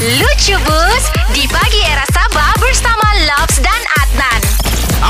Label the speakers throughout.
Speaker 1: Lucu Bus di pagi era Sabah bersama Lobs dan Adnan.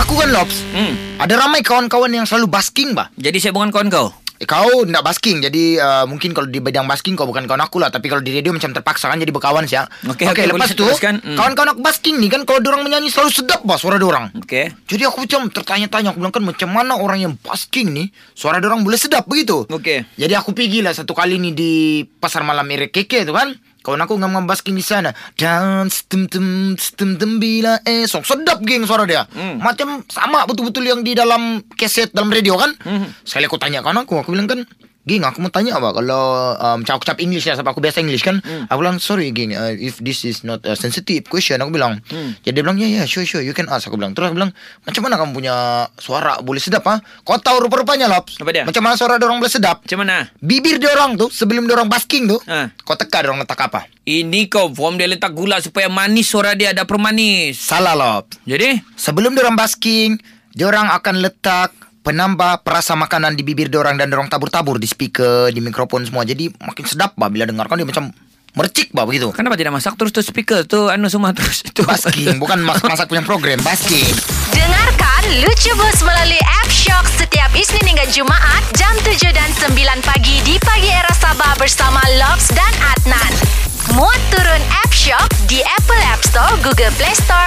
Speaker 2: Aku kan Lobs
Speaker 3: Hmm.
Speaker 2: Ada ramai kawan-kawan yang selalu basking bah
Speaker 3: Jadi saya bukan kawan kau.
Speaker 2: eh, Kau nak basking Jadi uh, mungkin kalau di bidang basking Kau bukan kawan aku lah Tapi kalau di radio macam terpaksa kan Jadi berkawan sih
Speaker 3: Okey, okey,
Speaker 2: lepas
Speaker 3: boleh
Speaker 2: tu
Speaker 3: teruskan. Hmm.
Speaker 2: Kawan-kawan aku basking ni kan Kalau orang menyanyi selalu sedap bah Suara orang
Speaker 3: Okey.
Speaker 2: Jadi aku macam tertanya-tanya Aku bilang kan macam mana orang yang basking ni Suara orang boleh sedap begitu
Speaker 3: Okey.
Speaker 2: Jadi aku pergi lah satu kali ni di Pasar Malam Erekeke tu kan Kawan aku ngam-ngam basking di sana Dan stem tem stem tem bila esok Sedap geng suara dia
Speaker 3: Hmm.
Speaker 2: Macam sama betul-betul yang di dalam keset dalam radio kan
Speaker 3: Hmm.
Speaker 2: Sekali aku tanya kawan aku Aku bilang kan Geng aku mau tanya apa Kalau um, macam aku cap English lah Sebab aku biasa English kan
Speaker 3: Hmm.
Speaker 2: Aku bilang sorry geng uh, If this is not a sensitive question Aku bilang
Speaker 3: Hmm.
Speaker 2: Jadi dia bilang ya yeah, yeah, sure sure You can ask Aku bilang Terus aku bilang Macam mana kamu punya suara Boleh sedap ha Kau tahu rupa-rupanya Lops
Speaker 3: Apa dia?
Speaker 2: Macam mana suara orang boleh sedap
Speaker 3: Macam mana?
Speaker 2: Bibir dia orang tu Sebelum dia orang basking tu
Speaker 3: Ha.
Speaker 2: Kau teka dia orang letak apa
Speaker 3: Ini kau form dia letak gula supaya manis suara dia ada permanis.
Speaker 2: Salah Lops
Speaker 3: Jadi?
Speaker 2: Sebelum dia orang basking Dia orang akan letak Penambah perasa makanan di bibir dia orang Dan dia orang tabur-tabur di speaker Di mikrofon semua Jadi makin sedap bah Bila dengarkan dia macam Mercik bah begitu
Speaker 3: Kenapa tidak masak terus tu speaker tu anu semua terus itu.
Speaker 2: Basking Bukan masak-masak punya program Basking
Speaker 1: Dengarkan Lucu Bus melalui app Shock setiap Isnin hingga Jumaat jam 7 dan 9 pagi di pagi era Sabah bersama Lobs dan Adnan. Muat turun app Shock di Apple App Store, Google Play Store